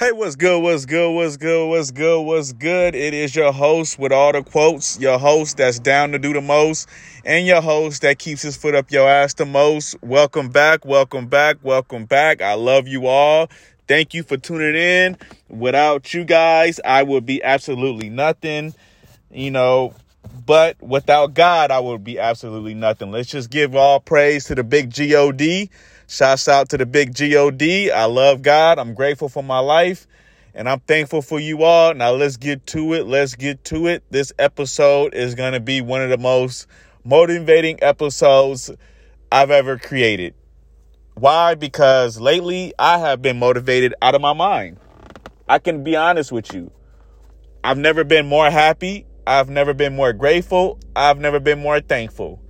Hey, what's good? What's good? What's good? What's good? What's good? It is your host with all the quotes, your host that's down to do the most, and your host that keeps his foot up your ass the most. Welcome back. Welcome back. Welcome back. I love you all. Thank you for tuning in. Without you guys, I would be absolutely nothing, you know, but without God, I would be absolutely nothing. Let's just give all praise to the big God Shouts out to the big God. I love God. I'm grateful for my life and I'm thankful for you all. Now let's get to it. Let's get to it. This episode is going to be one of the most motivating episodes I've ever created. Why? Because lately I have been motivated out of my mind. I can be honest with you. I've never been more happy. I've never been more grateful. I've never been more thankful.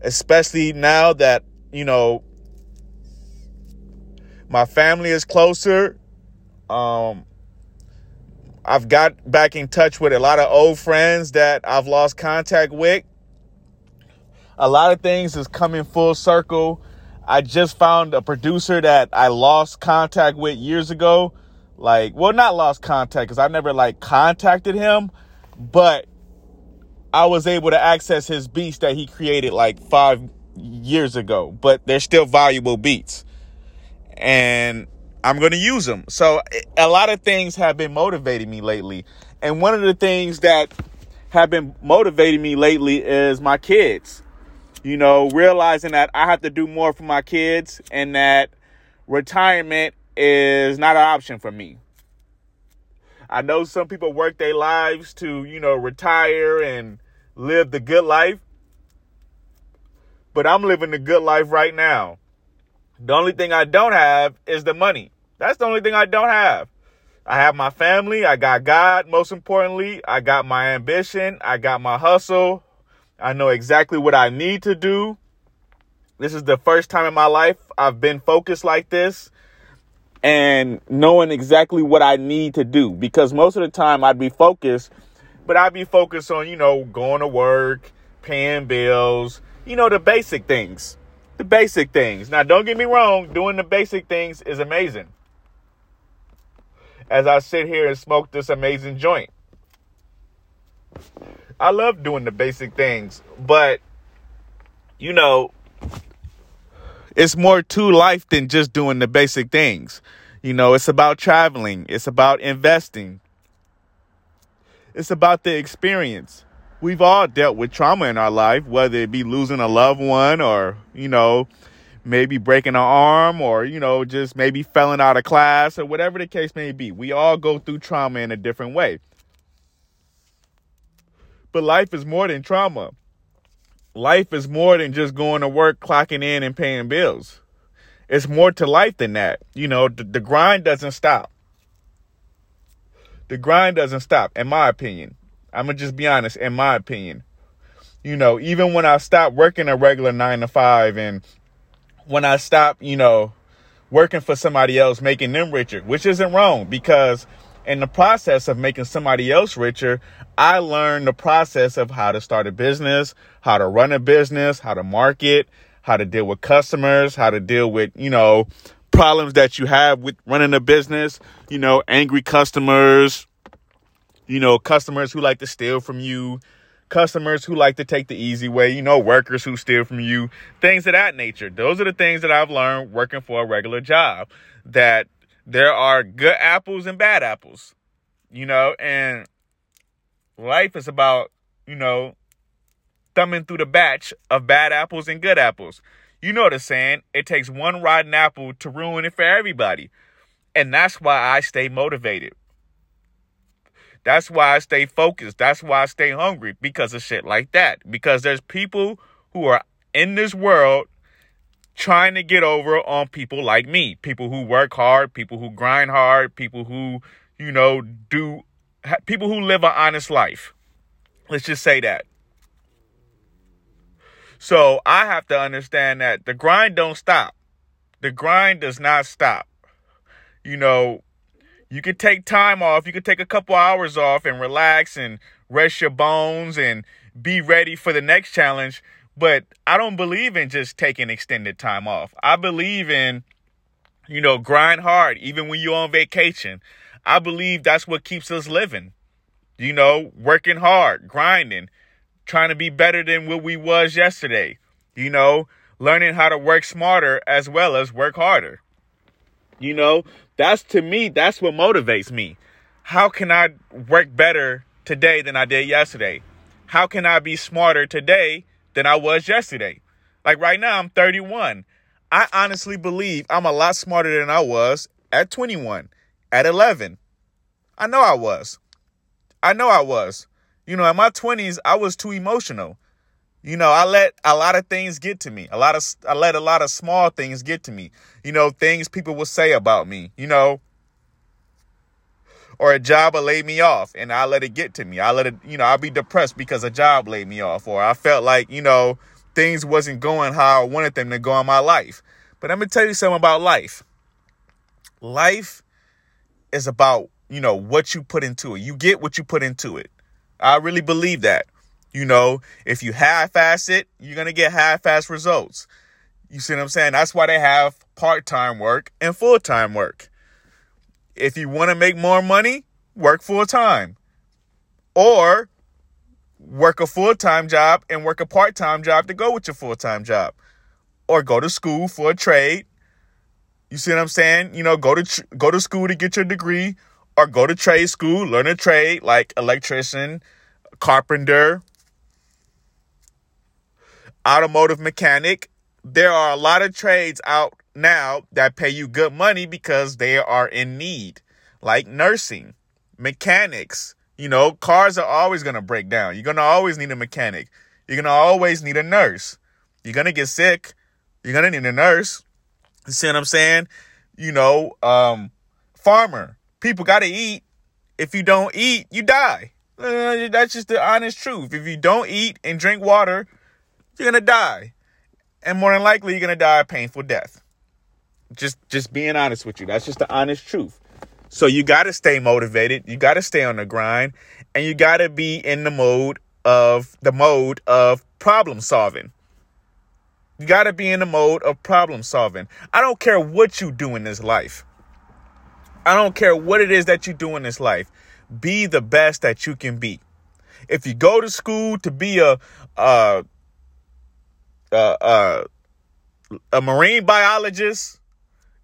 Especially now that, you know, my family is closer. Um, I've got back in touch with a lot of old friends that I've lost contact with. A lot of things is coming full circle. I just found a producer that I lost contact with years ago. Like, well, not lost contact because I never like contacted him, but I was able to access his beats that he created like five years ago. But they're still valuable beats and I'm going to use them. So a lot of things have been motivating me lately. And one of the things that have been motivating me lately is my kids. You know, realizing that I have to do more for my kids and that retirement is not an option for me. I know some people work their lives to, you know, retire and live the good life. But I'm living the good life right now. The only thing I don't have is the money. That's the only thing I don't have. I have my family. I got God, most importantly. I got my ambition. I got my hustle. I know exactly what I need to do. This is the first time in my life I've been focused like this and knowing exactly what I need to do because most of the time I'd be focused, but I'd be focused on, you know, going to work, paying bills, you know, the basic things the basic things. Now, don't get me wrong, doing the basic things is amazing. As I sit here and smoke this amazing joint, I love doing the basic things, but you know, it's more to life than just doing the basic things. You know, it's about traveling, it's about investing, it's about the experience we've all dealt with trauma in our life, whether it be losing a loved one or, you know, maybe breaking an arm or, you know, just maybe failing out of class or whatever the case may be. We all go through trauma in a different way. But life is more than trauma. Life is more than just going to work, clocking in, and paying bills. It's more to life than that. You know, the, the grind doesn't stop. The grind doesn't stop, in my opinion. I'm gonna just be honest, in my opinion. You know, even when I stopped working a regular nine to five and when I stopped, you know, working for somebody else, making them richer, which isn't wrong because in the process of making somebody else richer, I learned the process of how to start a business, how to run a business, how to market, how to deal with customers, how to deal with, you know, problems that you have with running a business, you know, angry customers, you know, customers who like to steal from you, customers who like to take the easy way, you know, workers who steal from you, things of that nature. Those are the things that I've learned working for a regular job that there are good apples and bad apples, you know, and life is about, you know, thumbing through the batch of bad apples and good apples. You know the saying, it takes one rotten apple to ruin it for everybody. And that's why I stay motivated. That's why I stay focused. That's why I stay hungry because of shit like that. Because there's people who are in this world trying to get over on people like me. People who work hard, people who grind hard, people who, you know, do, people who live an honest life. Let's just say that. So I have to understand that the grind don't stop. The grind does not stop. You know, you could take time off. You could take a couple hours off and relax and rest your bones and be ready for the next challenge. But I don't believe in just taking extended time off. I believe in You know, grind hard even when you're on vacation. I believe that's what keeps us living. You know, working hard, grinding, trying to be better than what we was yesterday. You know, learning how to work smarter as well as work harder. You know, that's to me, that's what motivates me. How can I work better today than I did yesterday? How can I be smarter today than I was yesterday? Like right now, I'm 31. I honestly believe I'm a lot smarter than I was at 21, at 11. I know I was. I know I was. You know, in my 20s, I was too emotional. You know, I let a lot of things get to me. A lot of I let a lot of small things get to me. You know, things people will say about me, you know. Or a job will lay me off and I let it get to me. I let it, you know, I'll be depressed because a job laid me off. Or I felt like, you know, things wasn't going how I wanted them to go in my life. But let me tell you something about life. Life is about, you know, what you put into it. You get what you put into it. I really believe that. You know, if you half-ass it, you're going to get half-ass results. You see what I'm saying? That's why they have part-time work and full-time work. If you want to make more money, work full-time. Or work a full-time job and work a part-time job to go with your full-time job. Or go to school for a trade. You see what I'm saying? You know, go to tr- go to school to get your degree or go to trade school, learn a trade like electrician, carpenter, automotive mechanic. There are a lot of trades out now that pay you good money because they are in need, like nursing, mechanics. You know, cars are always going to break down. You're going to always need a mechanic. You're going to always need a nurse. You're going to get sick. You're going to need a nurse. You see what I'm saying? You know, um, farmer. People got to eat. If you don't eat, you die. Uh, that's just the honest truth. If you don't eat and drink water, you're gonna die. And more than likely you're gonna die a painful death. Just just being honest with you. That's just the honest truth. So you gotta stay motivated, you gotta stay on the grind, and you gotta be in the mode of the mode of problem solving. You gotta be in the mode of problem solving. I don't care what you do in this life. I don't care what it is that you do in this life. Be the best that you can be. If you go to school to be a, a uh, uh, a marine biologist,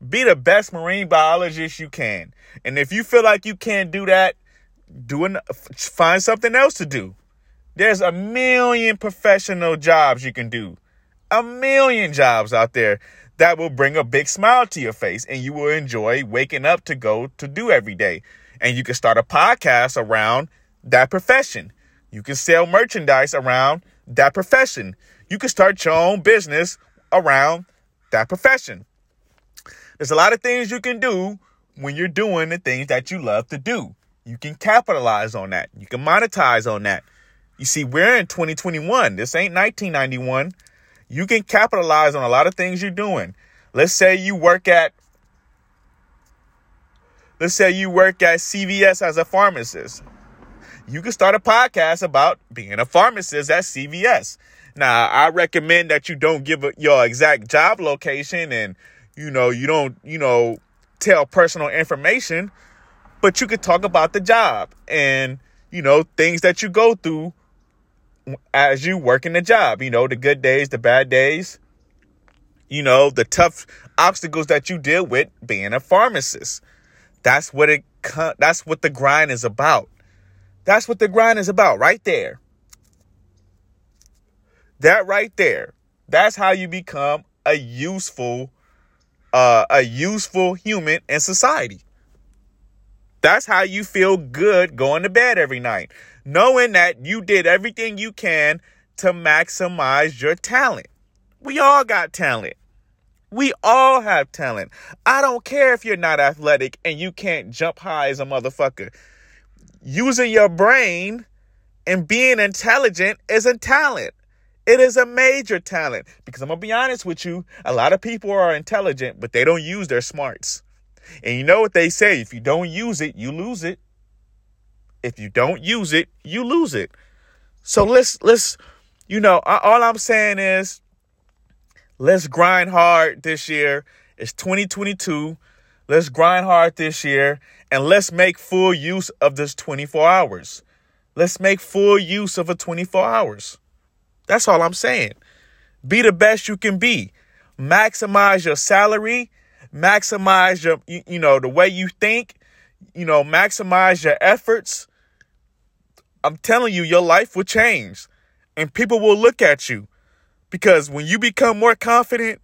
be the best marine biologist you can. And if you feel like you can't do that, do an, find something else to do. There's a million professional jobs you can do. A million jobs out there that will bring a big smile to your face and you will enjoy waking up to go to do every day. And you can start a podcast around that profession. You can sell merchandise around that profession. You can start your own business around that profession. There's a lot of things you can do when you're doing the things that you love to do. You can capitalize on that. You can monetize on that. You see, we're in 2021. This ain't 1991. You can capitalize on a lot of things you're doing. Let's say you work at Let's say you work at CVS as a pharmacist. You can start a podcast about being a pharmacist at CVS. Now, I recommend that you don't give your exact job location and, you know, you don't, you know, tell personal information, but you could talk about the job and, you know, things that you go through as you work in the job, you know, the good days, the bad days, you know, the tough obstacles that you deal with being a pharmacist. That's what it that's what the grind is about. That's what the grind is about right there. That right there. That's how you become a useful uh, a useful human in society. That's how you feel good going to bed every night, knowing that you did everything you can to maximize your talent. We all got talent. We all have talent. I don't care if you're not athletic and you can't jump high as a motherfucker. Using your brain and being intelligent is a talent. It is a major talent because I'm going to be honest with you. A lot of people are intelligent, but they don't use their smarts. And you know what they say if you don't use it, you lose it. If you don't use it, you lose it. So let's, let's, you know, all I'm saying is let's grind hard this year It's 2022. Let's grind hard this year and let's make full use of this 24 hours. Let's make full use of a 24 hours. That's all I'm saying. Be the best you can be. Maximize your salary, maximize your you, you know the way you think, you know, maximize your efforts. I'm telling you your life will change and people will look at you because when you become more confident,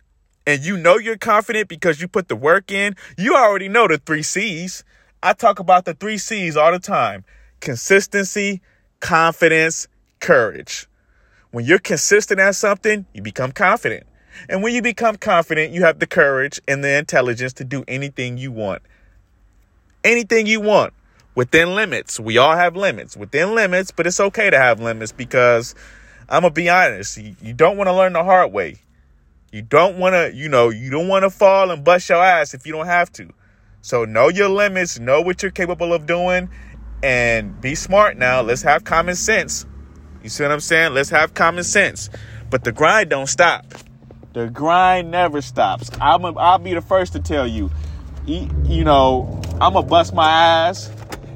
and you know you're confident because you put the work in, you already know the three C's. I talk about the three C's all the time consistency, confidence, courage. When you're consistent at something, you become confident. And when you become confident, you have the courage and the intelligence to do anything you want. Anything you want within limits. We all have limits within limits, but it's okay to have limits because I'm going to be honest. You don't want to learn the hard way. You don't want to, you know, you don't want to fall and bust your ass if you don't have to. So know your limits, know what you're capable of doing, and be smart now. Let's have common sense. You see what I'm saying? Let's have common sense. But the grind don't stop. The grind never stops. I'm a, I'll be the first to tell you. You know, I'm gonna bust my ass,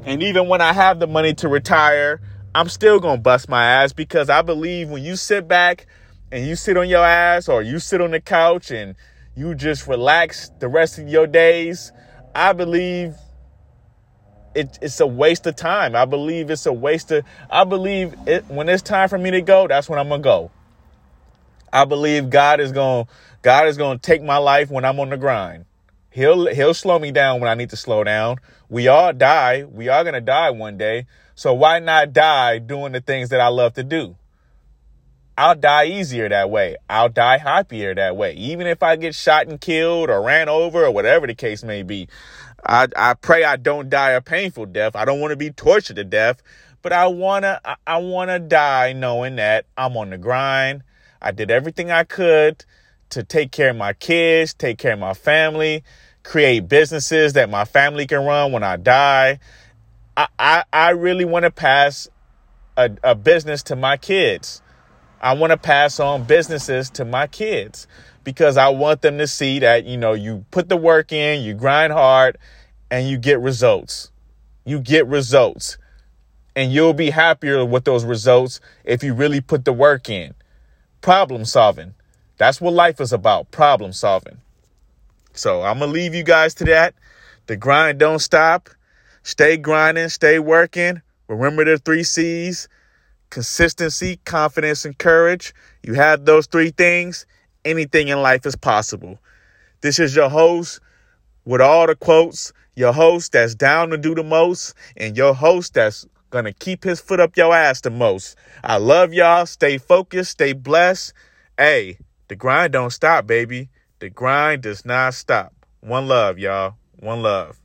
and even when I have the money to retire, I'm still gonna bust my ass because I believe when you sit back and you sit on your ass or you sit on the couch and you just relax the rest of your days, I believe it, it's a waste of time. I believe it's a waste of. I believe it when it's time for me to go. That's when I'm gonna go. I believe God is gonna God is gonna take my life when I'm on the grind. He'll he'll slow me down when I need to slow down. We all die. We are gonna die one day. So why not die doing the things that I love to do? I'll die easier that way. I'll die happier that way. Even if I get shot and killed or ran over or whatever the case may be. I, I pray I don't die a painful death. I don't want to be tortured to death, but I wanna I, I wanna die knowing that I'm on the grind. I did everything I could to take care of my kids, take care of my family, create businesses that my family can run when I die. I, I, I really want to pass a, a business to my kids. I want to pass on businesses to my kids because I want them to see that, you know, you put the work in, you grind hard, and you get results. You get results. And you'll be happier with those results if you really put the work in. Problem solving. That's what life is about problem solving. So I'm going to leave you guys to that. The grind don't stop. Stay grinding, stay working. Remember the three C's consistency, confidence, and courage. You have those three things, anything in life is possible. This is your host with all the quotes, your host that's down to do the most, and your host that's gonna keep his foot up your ass the most. I love y'all. Stay focused, stay blessed. Hey, the grind don't stop, baby. The grind does not stop. One love, y'all. One love.